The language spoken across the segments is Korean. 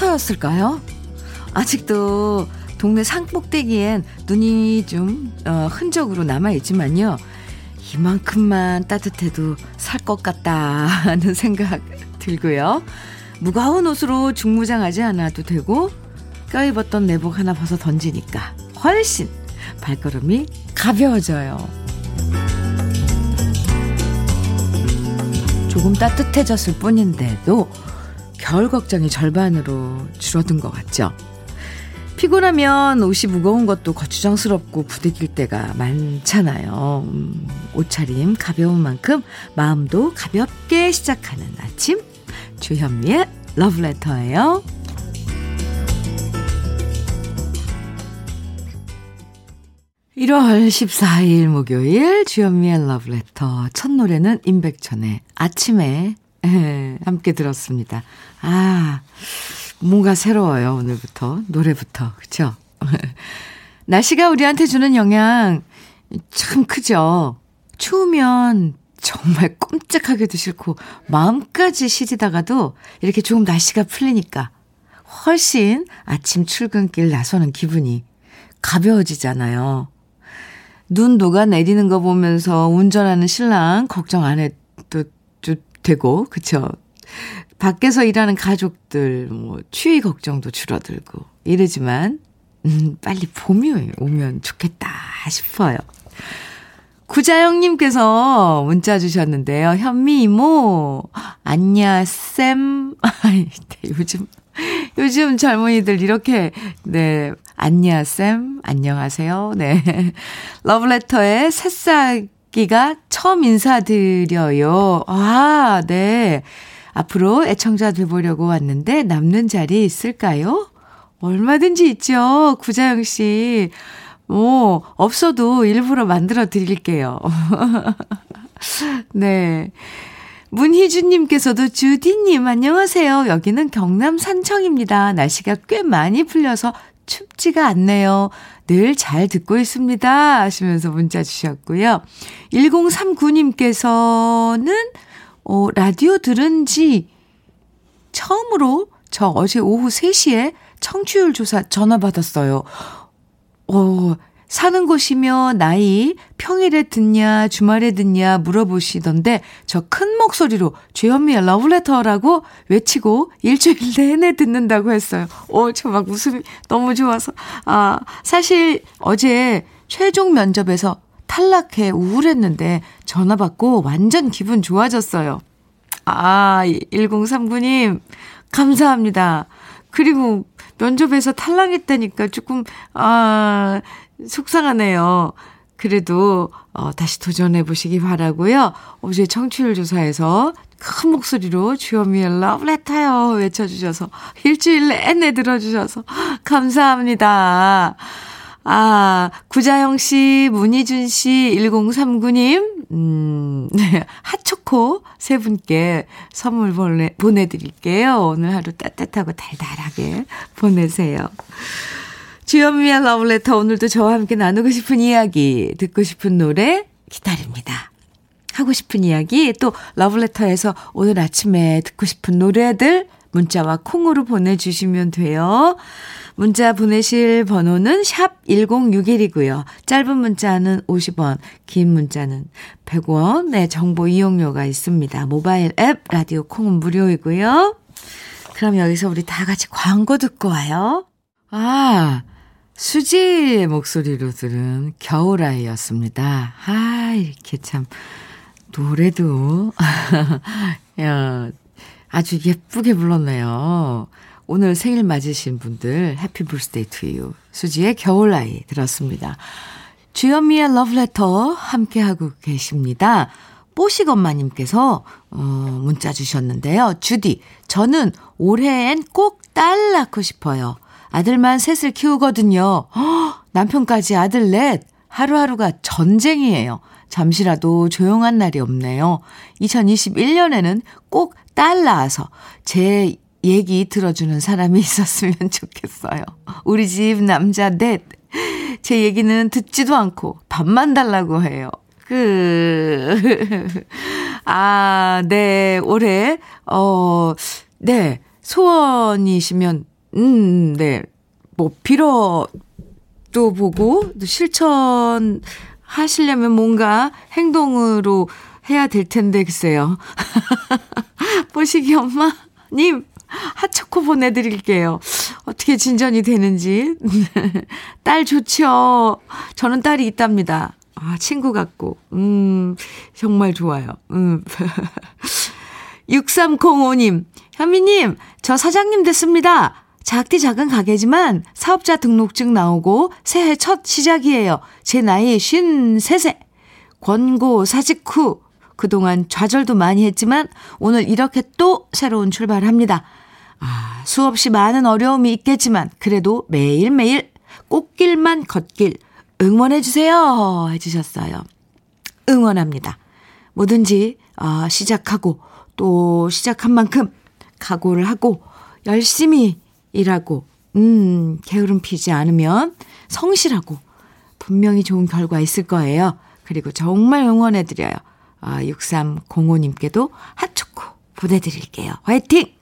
추워서였을까요? 아직도 동네 산꼭대기엔 눈이 좀 어, 흔적으로 남아있지만요. 이만큼만 따뜻해도 살 것 같다 하는 생각 들고요. 무거운 옷으로 중무장하지 않아도 되고 껴입었던 내복 하나 벗어 던지니까 훨씬 발걸음이 가벼워져요. 조금 따뜻해졌을 뿐인데도 겨울 걱정이 절반으로 줄어든 것 같죠. 피곤하면 옷이 무거운 것도 거추장스럽고 부대낄 때가 많잖아요. 음, 옷차림 가벼운 만큼 마음도 가볍게 시작하는 아침. 주현미의 러브레터예요. 1월 14일 목요일 주현미의 러브레터 첫 노래는 임백천의 아침에 예, 함께 들었습니다. 아, 뭔가 새로워요, 오늘부터. 노래부터. 그쵸? 날씨가 우리한테 주는 영향 참 크죠? 추우면 정말 꼼짝하기도 싫고, 마음까지 시리다가도 이렇게 조금 날씨가 풀리니까 훨씬 아침 출근길 나서는 기분이 가벼워지잖아요. 눈 녹아 내리는 거 보면서 운전하는 신랑 걱정 안 해도 되고, 그쵸? 밖에서 일하는 가족들, 뭐, 추위 걱정도 줄어들고, 이러지만, 음, 빨리 봄이 오면 좋겠다 싶어요. 구자영님께서 문자 주셨는데요. 현미 이모, 안녕, 쌤. 요즘, 요즘 젊은이들 이렇게, 네, 안녕, 쌤. 안녕하세요. 네. 러브레터의 새싹 기가 처음 인사드려요. 아, 네. 앞으로 애청자 돼보려고 왔는데 남는 자리 있을까요? 얼마든지 있죠. 구자영 씨. 뭐, 없어도 일부러 만들어 드릴게요. 네. 문희준님께서도 주디님 안녕하세요. 여기는 경남 산청입니다. 날씨가 꽤 많이 풀려서 춥지가 않네요. 늘 잘 듣고 있습니다. 하시면서 문자 주셨고요. 1039님께서는 어, 라디오 들은 지 처음으로 저 어제 오후 3시에 청취율 조사 전화 받았어요. 어, 사는 곳이며 나이 평일에 듣냐 주말에 듣냐 물어보시던데 저 큰 목소리로 주현미의 러브레터라고 외치고 일주일 내내 듣는다고 했어요. 어, 저막 웃음이 너무 좋아서. 아, 사실 어제 최종 면접에서 탈락해 우울했는데 전화 받고 완전 기분 좋아졌어요. 아, 1039님, 감사합니다. 그리고 면접에서 탈락했다니까 조금, 아, 속상하네요. 그래도, 어, 다시 도전해 보시기 바라고요 어제 청취율 조사에서 큰 목소리로 주현미의 러브레터요 외쳐주셔서 일주일 내내 들어주셔서 감사합니다. 아, 구자영 씨, 문희준 씨, 1039님, 음, 네, 핫초코 세 분께 선물 보내, 보내드릴게요. 오늘 하루 따뜻하고 달달하게 보내세요. 주현미의 러브레터 오늘도 저와 함께 나누고 싶은 이야기, 듣고 싶은 노래 기다립니다. 하고 싶은 이야기, 또 러브레터에서 오늘 아침에 듣고 싶은 노래들 문자와 콩으로 보내주시면 돼요. 문자 보내실 번호는 샵 1061이고요. 짧은 문자는 50원, 긴 문자는 100원. 네, 정보 이용료가 있습니다. 모바일 앱 라디오 콩은 무료이고요. 그럼 여기서 우리 다 같이 광고 듣고 와요. 아, 수지의 목소리로 들은 겨울아이였습니다. 아, 이렇게 참, 노래도, 야, 아주 예쁘게 불렀네요. 오늘 생일 맞으신 분들 happy birthday to you 수지의 겨울아이 들었습니다. 주현미의 러브레터 함께하고 계십니다. 뽀시엄마님께서 어, 문자 주셨는데요. 주디, 저는 올해엔 꼭 딸 낳고 싶어요. 아들만 셋을 키우거든요. 허, 남편까지 아들 넷. 하루하루가 전쟁이에요. 잠시라도 조용한 날이 없네요. 2021년에는 꼭 딸 낳아서 제 얘기 들어주는 사람이 있었으면 좋겠어요. 우리 집 남자 넷. 제 얘기는 듣지도 않고 밥만 달라고 해요. 그, 아, 네, 올해, 어, 네. 소원이시면, 음, 네. 뭐, 빌어 또 보고, 또 실천 하시려면 뭔가 행동으로 해야 될 텐데, 글쎄요. 뽀시기 엄마님, 핫초코 보내드릴게요. 어떻게 진전이 되는지. 딸 좋죠. 저는 딸이 있답니다. 아, 친구 같고. 음, 정말 좋아요. 음. 6305님, 현미님, 저 사장님 됐습니다. 작디 작은 가게지만 사업자 등록증 나오고 새해 첫 시작이에요. 제 나이 53세. 권고 사직 후 그동안 좌절도 많이 했지만 오늘 이렇게 또 새로운 출발합니다. 아, 수없이 많은 어려움이 있겠지만 그래도 매일매일 꽃길만 걷길 응원해 주세요. 해 주셨어요. 응원합니다. 뭐든지, 어, 시작하고 또 시작한 만큼 각오를 하고 열심히 일하고, 음, 게으름 피지 않으면 성실하고 분명히 좋은 결과 있을 거예요. 그리고 정말 응원해드려요. 아, 6305님께도 핫초코 보내드릴게요. 화이팅!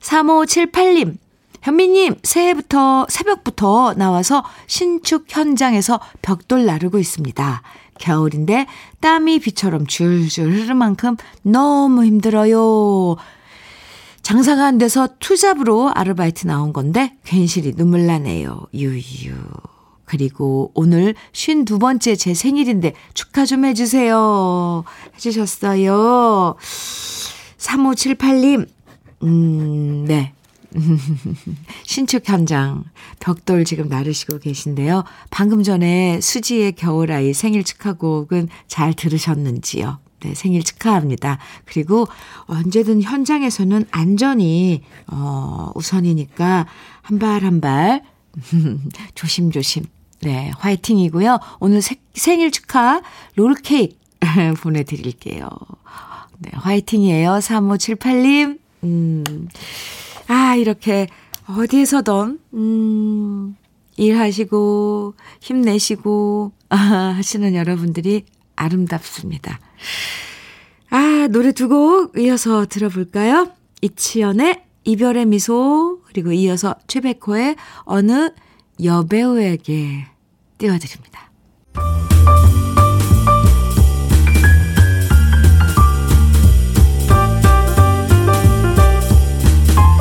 3578님, 현미님, 새해부터, 새벽부터 나와서 신축 현장에서 벽돌 나르고 있습니다. 겨울인데 땀이 비처럼 줄줄 흐를 만큼 너무 힘들어요. 장사가 안 돼서 투잡으로 아르바이트 나온 건데 괜시리 눈물 나네요. 유유. 그리고 오늘 52번째 제 생일인데 축하 좀 해주세요. 해주셨어요. 3578님, 음, 네. 신축 현장 벽돌 지금 나르시고 계신데요. 방금 전에 수지의 겨울아이 생일 축하곡은 잘 들으셨는지요? 네, 생일 축하합니다. 그리고 언제든 현장에서는 안전이 어 우선이니까 한 발 한 발 조심조심. 네, 화이팅이고요. 오늘 세, 생일 축하 롤케이크 보내드릴게요. 네, 화이팅이에요. 3578님. 음. 아, 이렇게 어디에서든, 음, 일하시고, 힘내시고, 아, 하시는 여러분들이 아름답습니다. 아, 노래 두 곡 이어서 들어볼까요? 이치연의 이별의 미소, 그리고 이어서 최백호의 어느 여배우에게 띄워드립니다.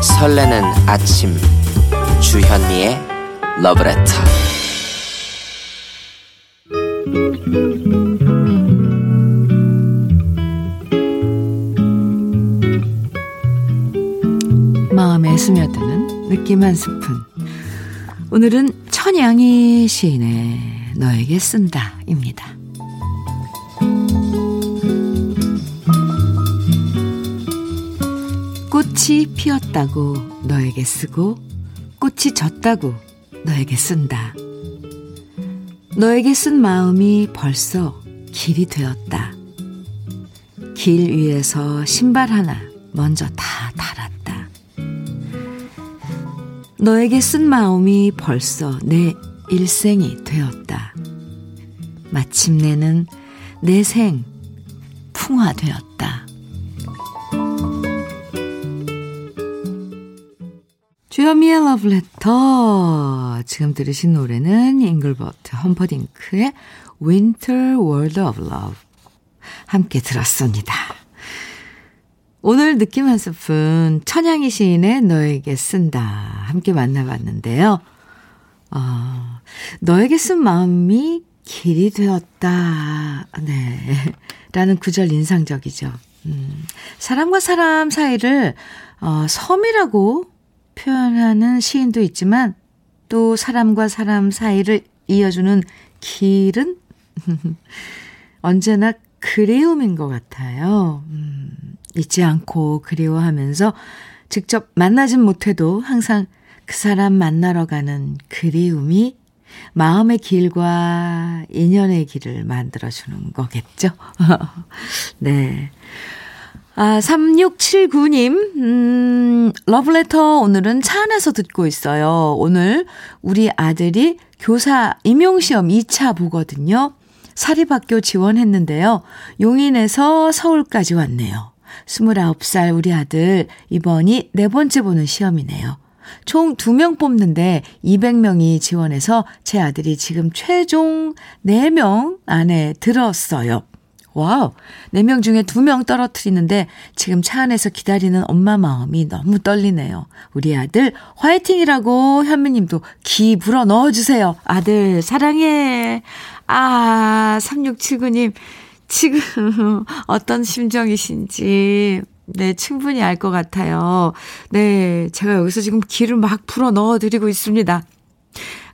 설레는 아침 주현미의 러브레터 스며드는 느낌 한 스푼 오늘은 천양희 시인의 너에게 쓴다입니다. 꽃이 피었다고 너에게 쓰고 꽃이 졌다고 너에게 쓴다. 너에게 쓴 마음이 벌써 길이 되었다. 길 위에서 신발 하나 먼저 다. 너에게 쓴 마음이 벌써 내 일생이 되었다. 마침내는 내 생 풍화되었다. 주현미의 러브레터. 지금 들으신 노래는 잉글버트 험퍼딩크의 Winter World of Love. 함께 들었습니다. 오늘 느낌 한 스푼 천양희 시인의 너에게 쓴다. 함께 만나봤는데요. 어, 너에게 쓴 마음이 길이 되었다. 네. 라는 구절 인상적이죠. 음, 사람과 사람 사이를 어, 섬이라고 표현하는 시인도 있지만 또 사람과 사람 사이를 이어주는 길은 언제나 그리움인 것 같아요. 음, 잊지 않고 그리워하면서 직접 만나진 못해도 항상 그 사람 만나러 가는 그리움이 마음의 길과 인연의 길을 만들어주는 거겠죠. 네. 아, 3679님, 음, 러브레터 오늘은 차 안에서 듣고 있어요. 오늘 우리 아들이 교사 임용시험 2차 보거든요. 사립학교 지원했는데요. 용인에서 서울까지 왔네요. 29살 우리 아들 이번이 네 번째 보는 시험이네요. 총 2명 뽑는데 200명이 지원해서 제 아들이 지금 최종 4명 안에 들었어요. 와우. 4명 중에 2명 떨어뜨리는데 지금 차 안에서 기다리는 엄마 마음이 너무 떨리네요. 우리 아들 화이팅이라고 현미님도 기 불어 넣어주세요. 아들 사랑해. 아, 3679님. 지금 어떤 심정이신지 네, 충분히 알 것 같아요. 네, 제가 여기서 지금 기를 막 불어 넣어 드리고 있습니다.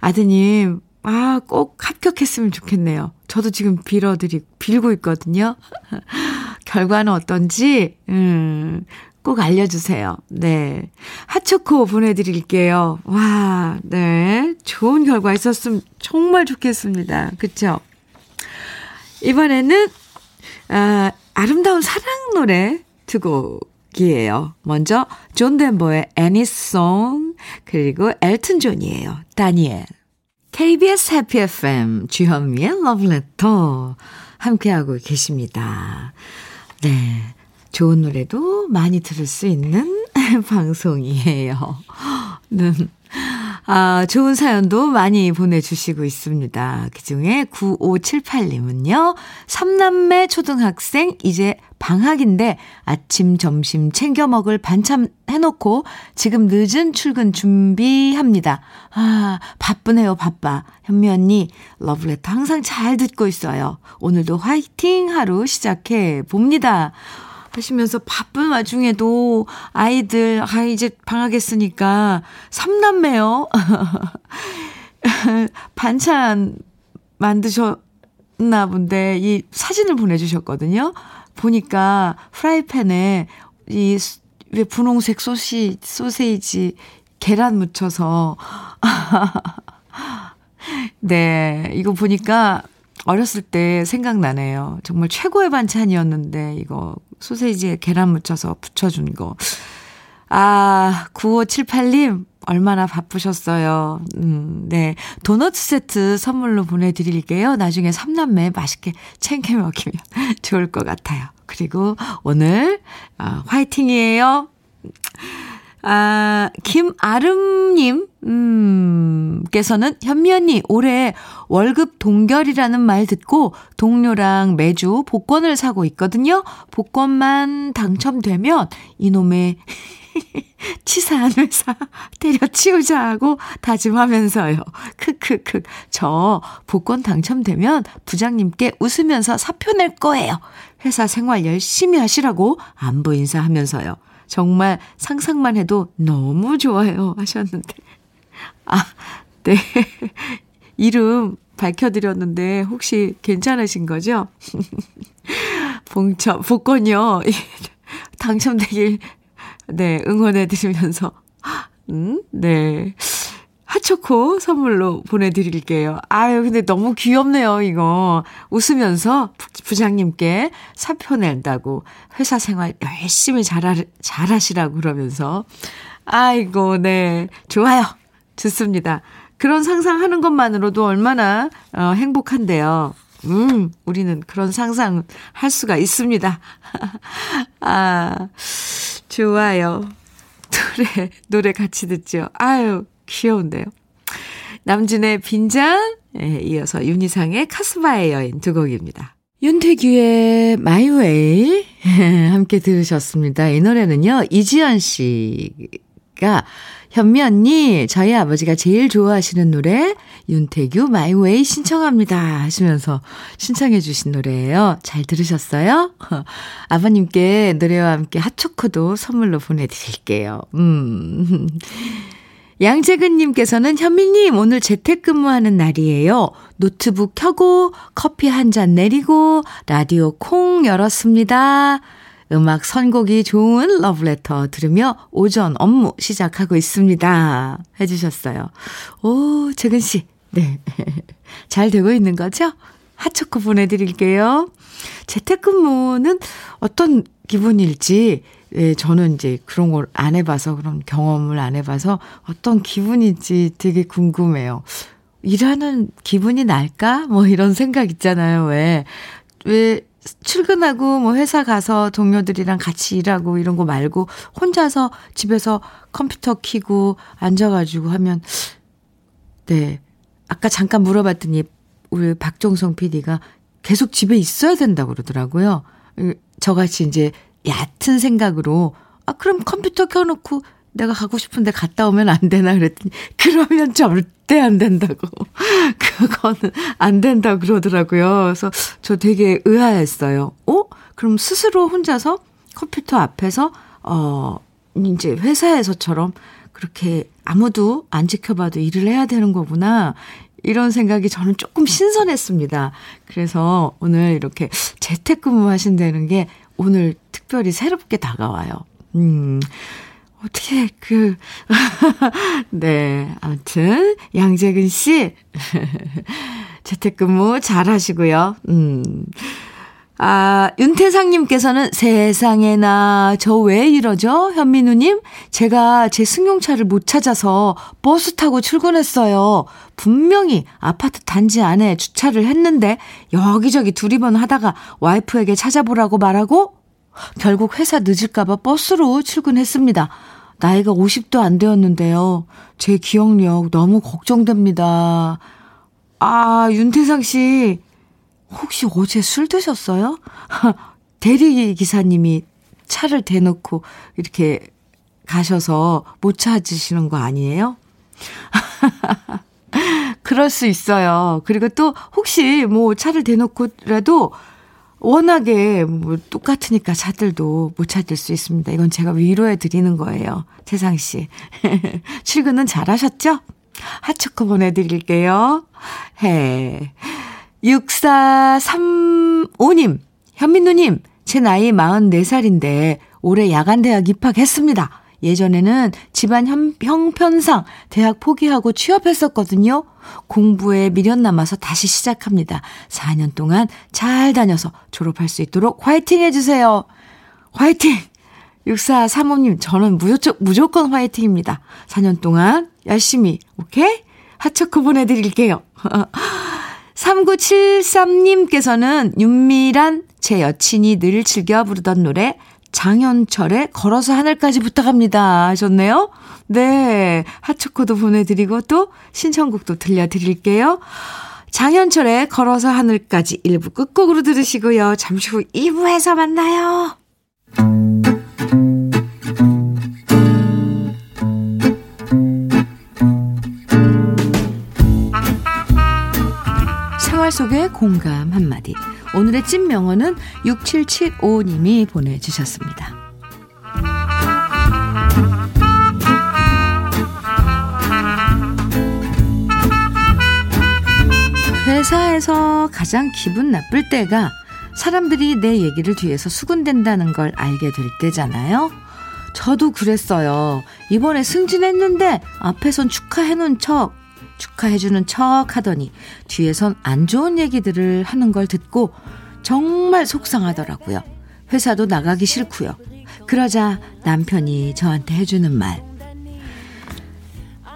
아드님, 아, 꼭 합격했으면 좋겠네요. 저도 지금 빌어드리, 빌고 있거든요. 결과는 어떤지, 음, 꼭 알려주세요. 네. 핫초코 보내드릴게요. 와, 네. 좋은 결과 있었으면 정말 좋겠습니다. 그쵸? 이번에는, 아, 아름다운 사랑 노래 두 곡이에요. 먼저, 존 덴버의 Annie's Song, 그리고 엘튼 존이에요. Daniel. KBS Happy FM 주현미의 러브레터 함께하고 계십니다. 네. 좋은 노래도 많이 들을 수 있는 방송이에요. 는 아, 좋은 사연도 많이 보내주시고 있습니다. 그 중에 9578님은요, 삼남매 초등학생 이제 방학인데 아침, 점심 챙겨 먹을 반찬 해놓고 지금 늦은 출근 준비합니다. 아, 바쁘네요, 바빠. 현미 언니, 러브레터 항상 잘 듣고 있어요. 오늘도 화이팅 하루 시작해 봅니다. 하시면서 바쁜 와중에도 아이들, 아, 이제 방학했으니까 삼남매요. 반찬 만드셨나 본데 이 사진을 보내주셨거든요. 보니까 프라이팬에 이 왜 분홍색 소시, 소세지 계란 묻혀서 네, 이거 보니까 어렸을 때 생각나네요. 정말 최고의 반찬이었는데 이거 소세지에 계란 묻혀서 부쳐준 거. 아, 9578님, 얼마나 바쁘셨어요. 음, 네. 도넛 세트 선물로 보내드릴게요. 나중에 삼남매 맛있게 챙겨 먹이면 좋을 것 같아요. 그리고 오늘, 아, 화이팅이에요. 아, 김아름님, 음, 께서는 현미 언니, 올해 월급 동결이라는 말 듣고 동료랑 매주 복권을 사고 있거든요. 복권만 당첨되면 이놈의 치사한 회사 때려치우자 하고 다짐하면서요. 크크크. 저 복권 당첨되면 부장님께 웃으면서 사표 낼 거예요. 회사 생활 열심히 하시라고 안부 인사하면서요. 정말 상상만 해도 너무 좋아요. 하셨는데. 아, 네. 이름 밝혀드렸는데 혹시 괜찮으신 거죠? 봉천, 복권이요. 당첨되길, 네, 응원해드리면서. 음, 네. 핫초코 선물로 보내드릴게요. 아유, 근데 너무 귀엽네요, 이거. 웃으면서 부장님께 사표 낸다고 회사 생활 열심히 잘하, 잘하시라고 그러면서. 아이고, 네. 좋아요. 좋습니다. 그런 상상하는 것만으로도 얼마나 어, 행복한데요. 음, 우리는 그런 상상 할 수가 있습니다. 아, 좋아요. 노래, 노래 같이 듣죠. 아유, 귀여운데요. 남진의 빈잔, 에 이어서 윤희상의 카스바의 여인 두 곡입니다. 윤태규의 My Way 함께 들으셨습니다. 이 노래는요, 이지연 씨가 현미 언니, 저희 아버지가 제일 좋아하시는 노래, 윤태규 My Way 신청합니다. 하시면서 신청해 주신 노래예요. 잘 들으셨어요? 아버님께 노래와 함께 핫초코도 선물로 보내드릴게요. 음. 양재근님께서는 현미님, 오늘 재택근무하는 날이에요. 노트북 켜고 커피 한 잔 내리고 라디오 콩 열었습니다. 음악 선곡이 좋은 러브레터 들으며 오전 업무 시작하고 있습니다. 해주셨어요. 오, 재근씨. 네. 잘 되고 있는 거죠? 핫초코 보내드릴게요. 재택근무는 어떤 기분일지 예, 저는 이제 그런 걸 안 해봐서, 그런 경험을 안 해봐서 어떤 기분인지 되게 궁금해요. 일하는 기분이 날까? 뭐 이런 생각 있잖아요. 왜, 왜 출근하고 뭐 회사 가서 동료들이랑 같이 일하고 이런 거 말고 혼자서 집에서 컴퓨터 키고 앉아가지고 하면 네. 아까 잠깐 물어봤더니 우리 박종성 PD가 계속 집에 있어야 된다고 그러더라고요. 저같이 이제 얕은 생각으로 아 그럼 컴퓨터 켜놓고 내가 가고 싶은데 갔다 오면 안 되나 그랬더니 그러면 절대 안 된다고. 그거는 안 된다 고 그러더라고요. 그래서 저 되게 의아했어요. 어? 그럼 스스로 혼자서 컴퓨터 앞에서 어 이제 회사에서처럼 그렇게 아무도 안 지켜봐도 일을 해야 되는 거구나. 이런 생각이 저는 조금 신선했습니다. 그래서 오늘 이렇게 재택근무 하신다는 게 오늘 특별히 새롭게 다가와요. 음. 어떻게, 그, 네. 아무튼, 양재근 씨, 재택근무 잘 하시고요. 음. 아, 윤태상님께서는 세상에나 저 왜 이러죠? 현민우님, 제가 제 승용차를 못 찾아서 버스 타고 출근했어요. 분명히 아파트 단지 안에 주차를 했는데 여기저기 두리번 하다가 와이프에게 찾아보라고 말하고 결국 회사 늦을까봐 버스로 출근했습니다. 나이가 50도 안 되었는데요. 제 기억력 너무 걱정됩니다. 아, 윤태상 씨, 혹시 어제 술 드셨어요? 대리 기사님이 차를 대놓고 이렇게 가셔서 못 찾으시는 거 아니에요? 그럴 수 있어요. 그리고 또 혹시 뭐 차를 대놓고라도 워낙에 뭐 똑같으니까 차들도 못 찾을 수 있습니다. 이건 제가 위로해 드리는 거예요. 태상 씨. 출근은 잘 하셨죠? 하초코 보내드릴게요. 해. 6435님, 현민누님, 제 나이 44살인데 올해 야간대학 입학했습니다. 예전에는 집안 형, 형편상 대학 포기하고 취업했었거든요. 공부에 미련 남아서 다시 시작합니다. 4년 동안 잘 다녀서 졸업할 수 있도록 화이팅 해주세요. 화이팅! 6435님, 저는 무조건, 무조건 화이팅입니다. 4년 동안 열심히, 오케이? 하초코 보내드릴게요. 3973님께서는 윤미란 제 여친이 늘 즐겨 부르던 노래 장현철의 걸어서 하늘까지 부탁합니다 하셨네요. 네. 하초코도 보내드리고 또 신청곡도 들려드릴게요. 장현철의 걸어서 하늘까지 1부 끝곡으로 들으시고요. 잠시 후 2부에서 만나요. 속의 공감 한마디. 오늘의 찐 명언은 6775님이 보내주셨습니다. 회사에서 가장 기분 나쁠 때가 사람들이 내 얘기를 뒤에서 수군댄다는 걸 알게 될 때잖아요. 저도 그랬어요. 이번에 승진했는데 앞에선 축하해놓은 척, 축하해주는 척 하더니 뒤에선 안 좋은 얘기들을 하는 걸 듣고 정말 속상하더라고요. 회사도 나가기 싫고요. 그러자 남편이 저한테 해주는 말.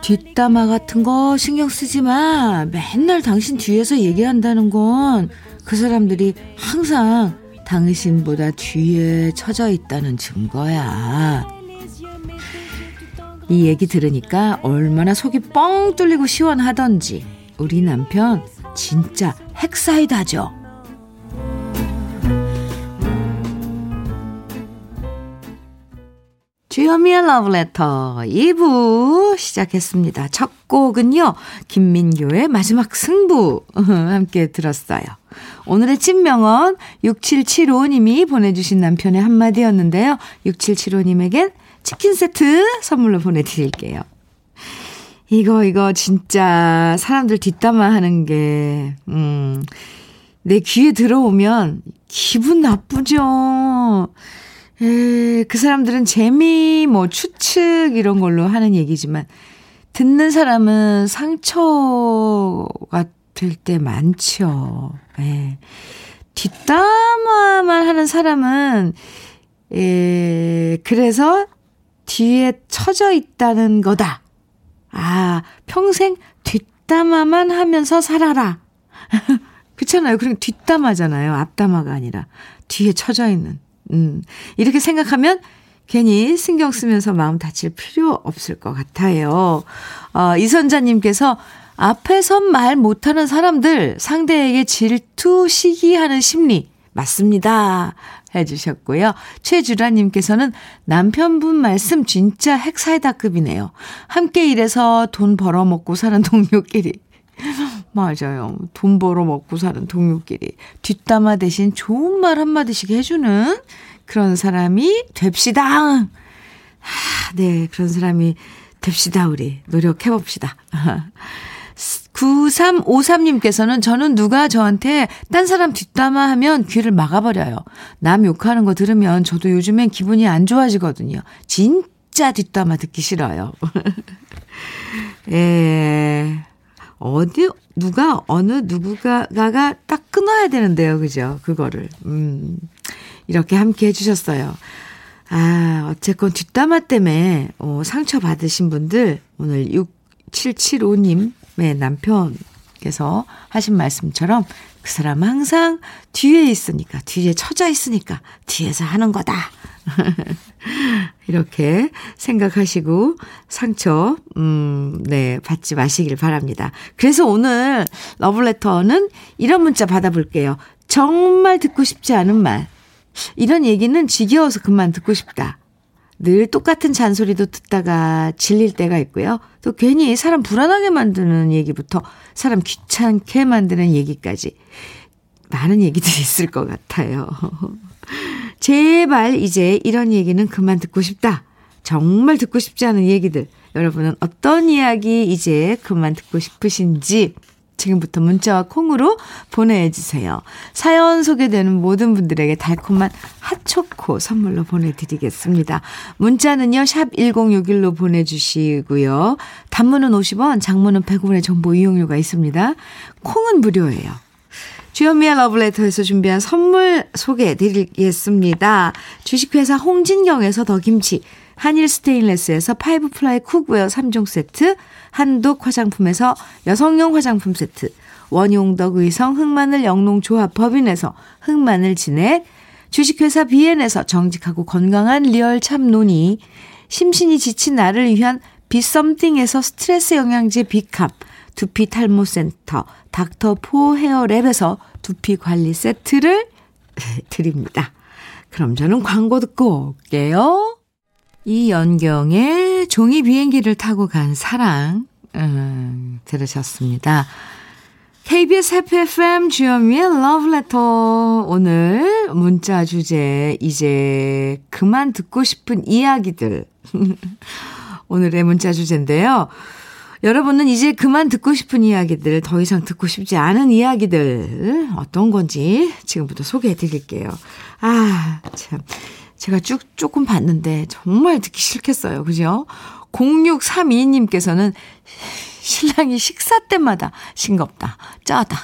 뒷담화 같은 거 신경 쓰지 마. 맨날 당신 뒤에서 얘기한다는 건 그 사람들이 항상 당신보다 뒤에 처져 있다는 증거야. 이 얘기 들으니까 얼마나 속이 뻥 뚫리고 시원하던지 우리 남편 진짜 핵사이다죠. 주현미의 러브레터 2부 시작했습니다. 첫 곡은요. 김민교의 마지막 승부 함께 들었어요. 오늘의 찐명언 6775님이 보내주신 남편의 한마디였는데요. 6775님에겐 치킨 세트 선물로 보내드릴게요. 이거, 이거, 진짜, 사람들 뒷담화 하는 게, 음, 내 귀에 들어오면 기분 나쁘죠. 에, 그 사람들은 재미, 뭐, 추측, 이런 걸로 하는 얘기지만, 듣는 사람은 상처가 될 때 많죠. 에. 뒷담화만 하는 사람은, 에, 그래서 뒤에 처져 있다는 거다. 아, 평생 뒷담화만 하면서 살아라. 그렇잖아요. 그럼 뒷담화잖아요. 앞담화가 아니라. 뒤에 처져 있는. 음. 이렇게 생각하면 괜히 신경 쓰면서 마음 다칠 필요 없을 것 같아요. 어, 이선자님께서 앞에서 말 못하는 사람들 상대에게 질투, 시기하는 심리 맞습니다. 해주셨고요. 최주라님께서는 남편분 말씀 진짜 핵사이다급이네요. 함께 일해서 돈 벌어먹고 사는 동료끼리. 맞아요. 돈 벌어 먹고 사는 동료끼리 뒷담화 대신 좋은 말 한마디씩 해주는 그런 사람이 됩시다. 아, 네, 그런 사람이 됩시다, 우리. 노력해봅시다. 9353님께서는 저는 누가 저한테 딴 사람 뒷담화 하면 귀를 막아버려요. 남 욕하는 거 들으면 저도 요즘엔 기분이 안 좋아지거든요. 진짜 뒷담화 듣기 싫어요. 예. 어디, 누가, 어느 누구가가 딱 끊어야 되는데요. 그죠? 그거를. 음. 이렇게 함께 해주셨어요. 아, 어쨌건 뒷담화 때문에, 어, 상처받으신 분들, 오늘 6775님 의 남편께서 하신 말씀처럼 그 사람 항상 뒤에 있으니까, 뒤에 처져 있으니까, 뒤에서 하는 거다. 이렇게 생각하시고 상처, 음, 네, 받지 마시길 바랍니다. 그래서 오늘 러블레터는 이런 문자 받아볼게요. 정말 듣고 싶지 않은 말. 이런 얘기는 지겨워서 그만 듣고 싶다. 늘 똑같은 잔소리도 듣다가 질릴 때가 있고요. 또 괜히 사람 불안하게 만드는 얘기부터 사람 귀찮게 만드는 얘기까지 많은 얘기들이 있을 것 같아요. 제발 이제 이런 얘기는 그만 듣고 싶다. 정말 듣고 싶지 않은 얘기들. 여러분은 어떤 이야기 이제 그만 듣고 싶으신지 지금부터 문자와 콩으로 보내주세요. 사연 소개되는 모든 분들에게 달콤한 핫초코 선물로 보내드리겠습니다. 문자는요, 샵 1061로 보내주시고요. 단문은 50원, 장문은 100원의 정보 이용료가 있습니다. 콩은 무료예요. 주현미의 러브레터에서 준비한 선물 소개해 드리겠습니다. 주식회사 홍진경에서 더김치, 한일 스테인레스에서 five ply cookware 3종 세트, 한독 화장품에서 여성용 화장품 세트, 원용덕 의성 흑마늘 영농조합 법인에서 흑마늘 진액, 주식회사 비엔에서 정직하고 건강한 real 참논이, 심신이 지친 나를 위한 비썸띵에서 스트레스 영양제 비캅, 두피 탈모 센터 닥터포 헤어랩에서 두피 관리 세트를 드립니다. 그럼 저는 광고 듣고 올게요. 이연경의 종이 비행기를 타고 간 사랑 음, 들으셨습니다. KBS 해피 FM 주현미의 러브레터 오늘 문자 주제 이제 그만 듣고 싶은 이야기들 오늘의 문자 주제인데요. 여러분은 이제 그만 듣고 싶은 이야기들, 더 이상 듣고 싶지 않은 이야기들, 어떤 건지 지금부터 소개해 드릴게요. 아, 참. 제가 쭉 조금 봤는데 정말 듣기 싫겠어요. 그죠? 0632님께서는 신랑이 식사 때마다 싱겁다, 짜다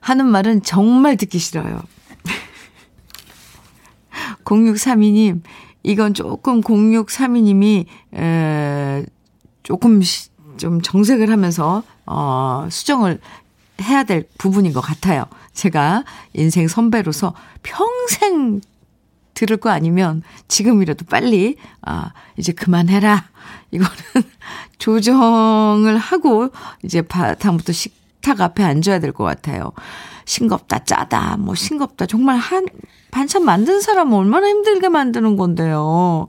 하는 말은 정말 듣기 싫어요. 0632님, 이건 조금 0632님이, 에, 조금 좀 정색을 하면서, 어, 수정을 해야 될 부분인 것 같아요. 제가 인생 선배로서 평생 들을 거 아니면 지금이라도 빨리, 아, 이제 그만해라. 이거는 조정을 하고 이제 다음부터 식탁 앞에 앉아야 될 것 같아요. 싱겁다, 짜다, 뭐 싱겁다. 정말 한, 반찬 만든 사람은 얼마나 힘들게 만드는 건데요.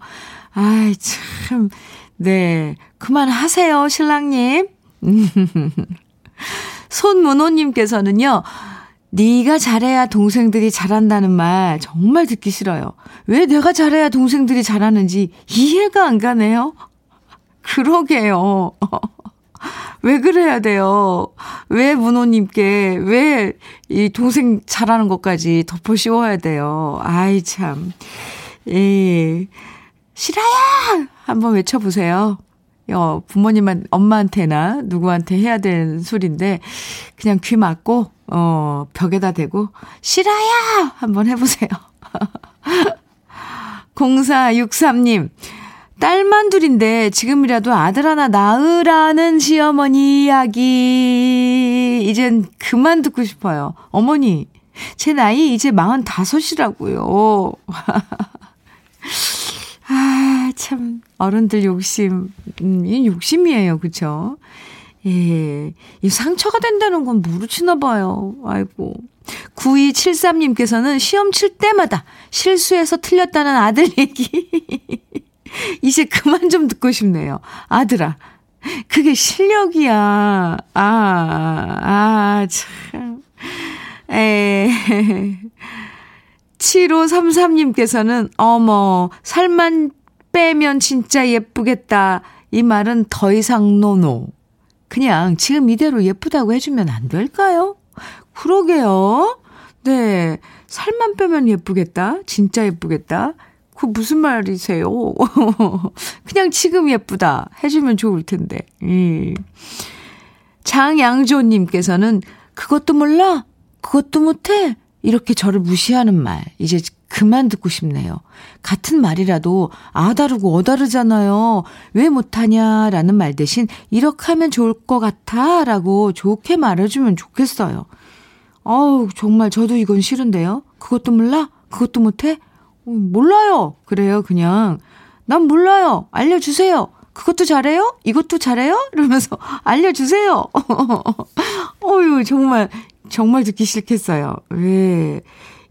아이, 참. 네. 그만하세요, 신랑님. 손문호님께서는요, 네가 잘해야 동생들이 잘한다는 말 정말 듣기 싫어요. 왜 내가 잘해야 동생들이 잘하는지 이해가 안 가네요. 그러게요. 왜 그래야 돼요? 왜 문호님께, 왜 이 동생 잘하는 것까지 덮어 씌워야 돼요? 아이, 참. 예. 싫어야! 한번 외쳐보세요. 어, 부모님한, 엄마한테나 누구한테 해야 되는 소리인데, 그냥 귀 막고, 어, 벽에다 대고, 싫어야! 한번 해보세요. 0463님, 딸만 둘인데 지금이라도 아들 하나 낳으라는 시어머니 이야기. 이젠 그만 듣고 싶어요. 어머니, 제 나이 이제 45이라고요. 아, 참, 어른들 욕심, 음, 이 욕심이에요. 그쵸? 예. 이 상처가 된다는 건 모르시나 봐요. 아이고. 9273님께서는 시험 칠 때마다 실수해서 틀렸다는 아들 얘기. 이제 그만 좀 듣고 싶네요. 아들아. 그게 실력이야. 아, 아, 참. 에. 7533님께서는, 어머, 살만 빼면 진짜 예쁘겠다. 이 말은 더 이상 노노. 그냥 지금 이대로 예쁘다고 해주면 안 될까요? 그러게요. 네. 살만 빼면 예쁘겠다. 진짜 예쁘겠다. 그 무슨 말이세요? 그냥 지금 예쁘다. 해주면 좋을 텐데. 음. 장양조님께서는 그것도 몰라? 그것도 못해? 이렇게 저를 무시하는 말, 이제 그만 듣고 싶네요. 같은 말이라도 아 다르고 어 다르잖아요. 왜 못하냐라는 말 대신 이렇게 하면 좋을 것 같아 라고 좋게 말해주면 좋겠어요. 어우, 정말 저도 이건 싫은데요. 그것도 몰라? 그것도 못해? 어, 몰라요. 그래요, 그냥. 난 몰라요. 알려주세요. 그것도 잘해요? 이것도 잘해요? 이러면서 알려주세요. 어유 정말 정말 듣기 싫겠어요. 왜?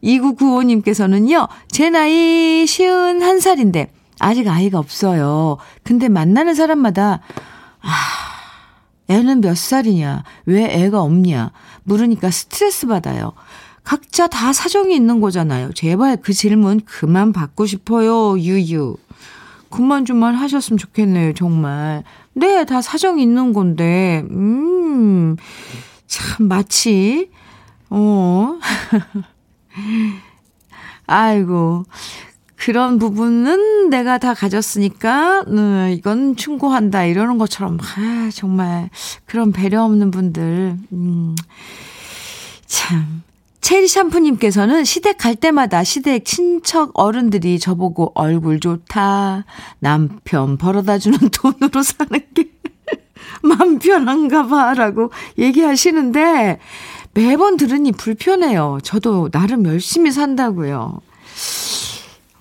2995님께서는요, 제 나이 51살인데, 아직 아이가 없어요. 근데 만나는 사람마다, 아, 애는 몇 살이냐? 왜 애가 없냐? 물으니까 스트레스 받아요. 각자 다 사정이 있는 거잖아요. 제발 그 질문 그만 받고 싶어요, 유유. 그만 좀말 하셨으면 좋겠네요, 정말. 네, 다 사정이 있는 건데, 음, 참, 마치, 어, 아이고. 그런 부분은 내가 다 가졌으니까, 음, 이건 충고한다. 이러는 것처럼, 아, 정말, 그런 배려 없는 분들, 음, 참. 체리 샴푸님께서는 시댁 갈 때마다 시댁 친척 어른들이 저보고 얼굴 좋다. 남편 벌어다 주는 돈으로 사는 게 맘 편한가 봐. 라고 얘기하시는데, 매번 들으니 불편해요. 저도 나름 열심히 산다고요.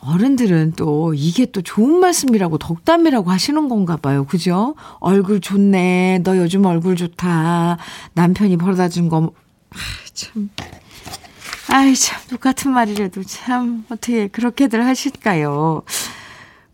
어른들은 또 이게 또 좋은 말씀이라고 덕담이라고 하시는 건가 봐요. 그죠? 얼굴 좋네. 너 요즘 얼굴 좋다. 남편이 벌어다 준 거. 아, 참. 아이, 참. 똑같은 말이라도 참. 어떻게 그렇게들 하실까요?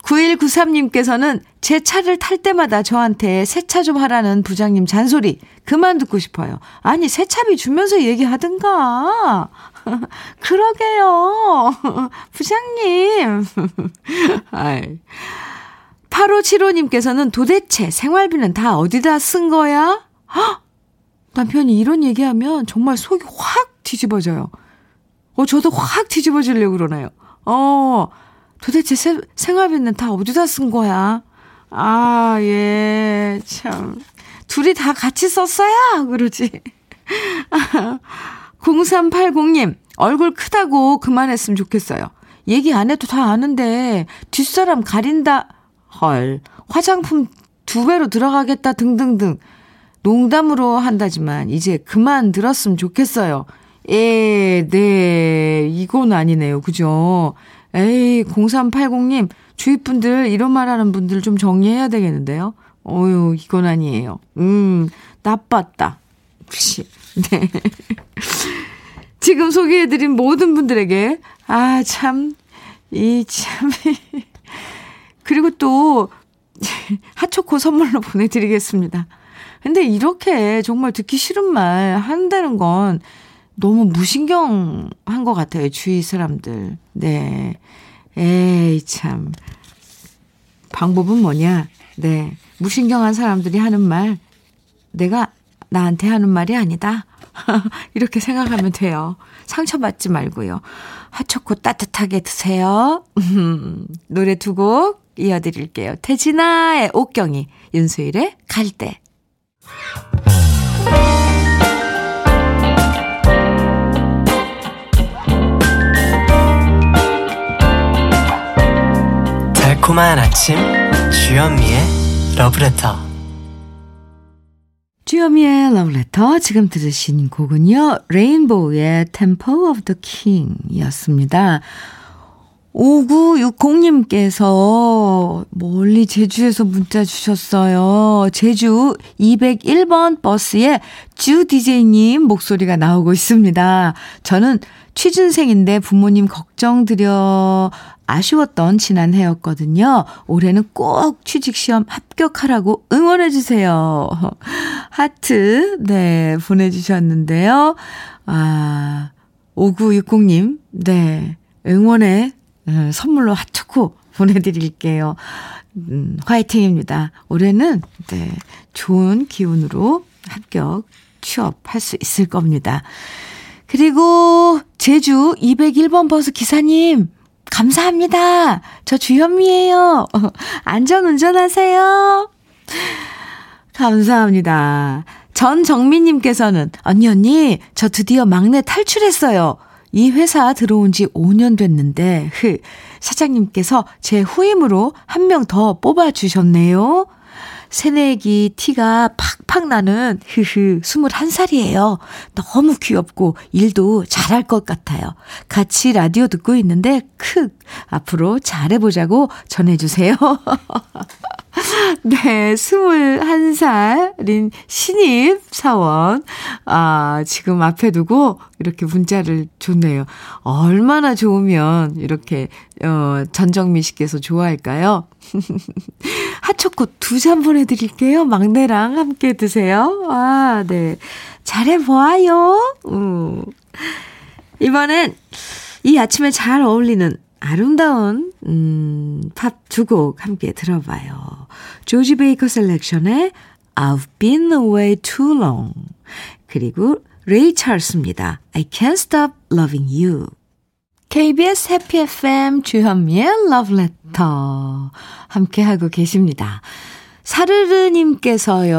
9193님께서는 제 차를 탈 때마다 저한테 세차 좀 하라는 부장님 잔소리 그만 듣고 싶어요. 아니, 세차비 주면서 얘기하든가. 그러게요. 부장님. 아이. 8575님께서는 도대체 생활비는 다 어디다 쓴 거야? 헉! 남편이 이런 얘기하면 정말 속이 확 뒤집어져요. 어, 저도 확 뒤집어지려고 그러네요. 어, 도대체 세, 생활비는 다 어디다 쓴 거야? 아, 예, 참. 둘이 다 같이 썼어야, 그러지. 0380님, 얼굴 크다고 그만했으면 좋겠어요. 얘기 안 해도 다 아는데, 뒷사람 가린다. 헐, 화장품 두 배로 들어가겠다 등등등. 농담으로 한다지만, 이제 그만 들었으면 좋겠어요. 예, 네, 이건 아니네요. 그죠? 에이, 0380님, 주위 분들, 이런 말 하는 분들 좀 정리해야 되겠는데요? 어유 이건 아니에요. 음, 나빴다. 그치. 네. 지금 소개해드린 모든 분들에게, 아, 참, 이 참. 그리고 또, 핫초코 선물로 보내드리겠습니다. 근데 이렇게 정말 듣기 싫은 말 한다는 건 너무 무신경한 것 같아요. 주위 사람들. 네. 에이, 참. 방법은 뭐냐? 네. 무신경한 사람들이 하는 말, 내가 나한테 하는 말이 아니다. 이렇게 생각하면 돼요. 상처받지 말고요. 핫초코 따뜻하게 드세요. 노래 두 곡 이어드릴게요. 태진아의 옥경이, 윤수일의 갈대. 달콤한 아침 주현미의 러브레터 주현미의 러브레터 지금 들으신 곡은요. 레인보우의 Temple of the King 이었습니다. 5960님께서 멀리 제주에서 문자 주셨어요. 제주 201번 버스에 주 DJ님 목소리가 나오고 있습니다. 저는 취준생인데 부모님 걱정드려 아쉬웠던 지난 해였거든요. 올해는 꼭 취직시험 합격하라고 응원해주세요. 하트, 네, 보내주셨는데요. 아, 5960님, 네, 응원의 음, 선물로 핫초코 보내드릴게요. 음, 화이팅입니다. 올해는, 네, 좋은 기운으로 합격, 취업할 수 있을 겁니다. 그리고 제주 201번 버스 기사님, 감사합니다. 저 주현미예요. 안전 운전하세요. 감사합니다. 전정민님께서는 언니 언니 저 드디어 막내 탈출했어요. 이 회사 들어온 지 5년 됐는데 흐 사장님께서 제 후임으로 한 명 더 뽑아 주셨네요. 새내기 티가 팍팍 나는 흐흐 21살이에요. 너무 귀엽고 일도 잘할 것 같아요. 같이 라디오 듣고 있는데 크 앞으로 잘해보자고 전해주세요. 네, 21살인 신입 사원. 아, 지금 앞에 두고 이렇게 문자를 줬네요. 얼마나 좋으면 이렇게, 어, 전정미 씨께서 좋아할까요? 핫초코 두 잔 보내드릴게요. 막내랑 함께 드세요. 아, 네. 잘해보아요. 음. 이번엔 이 아침에 잘 어울리는 아름다운 음, 팝두 곡 함께 들어봐요. 조지 베이커 셀렉션의 I've been away too long 그리고 레이 찰스입니다. I can't stop loving you. KBS 해피 FM 주현미의 Love Letter 함께 하고 계십니다. 사르르님께서요,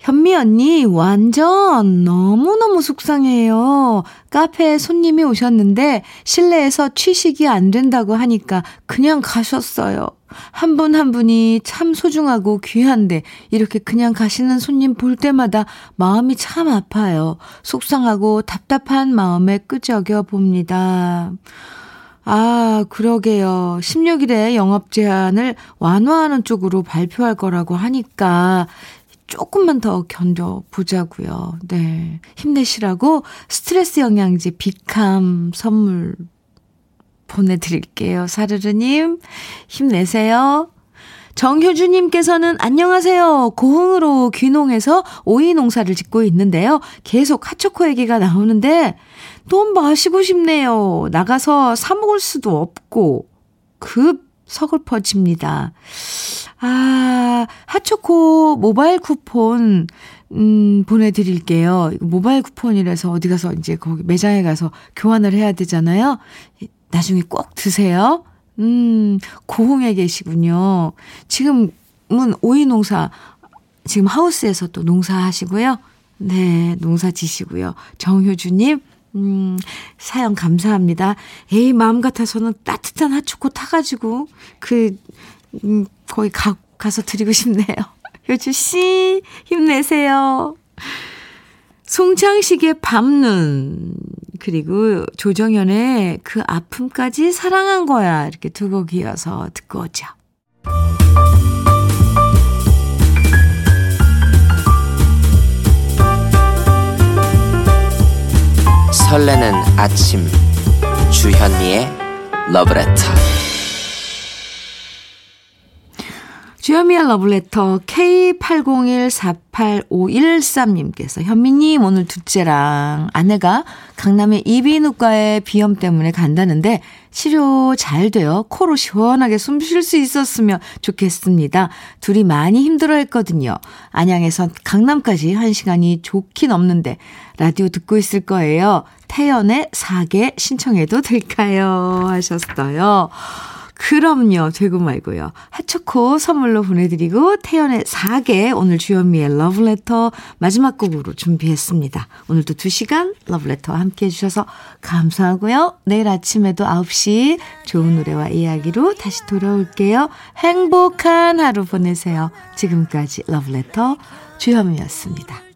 현미 언니, 완전 너무너무 속상해요. 카페에 손님이 오셨는데, 실내에서 취식이 안 된다고 하니까 그냥 가셨어요. 한 분한 한 분이 참 소중하고 귀한데, 이렇게 그냥 가시는 손님 볼 때마다 마음이 참 아파요. 속상하고 답답한 마음에 끄적여 봅니다. 아, 그러게요. 16일에 영업 제한을 완화하는 쪽으로 발표할 거라고 하니까 조금만 더 견뎌보자고요. 네. 힘내시라고 스트레스 영양제 비캄 선물 보내드릴게요. 사르르님, 힘내세요. 정효주님께서는 안녕하세요. 고흥으로 귀농해서 오이 농사를 짓고 있는데요. 계속 핫초코 얘기가 나오는데 너무 마시고 싶네요. 나가서 사먹을 수도 없고 급 서글퍼집니다. 아, 핫초코 모바일 쿠폰 음, 보내드릴게요. 모바일 쿠폰이라서 어디 가서 이제 거기 매장에 가서 교환을 해야 되잖아요. 나중에 꼭 드세요. 음, 고흥에 계시군요. 지금은 오이 농사, 지금 하우스에서 또 농사 하시고요. 네, 농사 지시고요. 정효주님, 음, 사연 감사합니다. 에이, 마음 같아서는 따뜻한 핫초코 타가지고, 그, 음, 거기 가, 가서 드리고 싶네요. 효주씨, 힘내세요. 송창식의 밤눈, 그리고 조정현의 그 아픔까지 사랑한 거야. 이렇게 두 곡 이어서 듣고 오죠. 설레는 아침 주현미의 러브레터 주현미의 러브레터 K80148513님께서 현미님 오늘 둘째랑 아내가 강남의 이비인후과에 비염 때문에 간다는데 치료 잘 되어 코로 시원하게 숨 쉴 수 있었으면 좋겠습니다. 둘이 많이 힘들어 했거든요. 안양에서 강남까지 한 시간이 좋긴 없는데 라디오 듣고 있을 거예요. 태연의 사계 신청해도 될까요? 하셨어요. 그럼요. 되고 말고요. 핫초코 선물로 보내드리고 태연의 4개 오늘 주현미의 러브레터 마지막 곡으로 준비했습니다. 오늘도 2시간 러브레터와 함께 해주셔서 감사하고요. 내일 아침에도 9시 좋은 노래와 이야기로 다시 돌아올게요. 행복한 하루 보내세요. 지금까지 러브레터 주현미였습니다.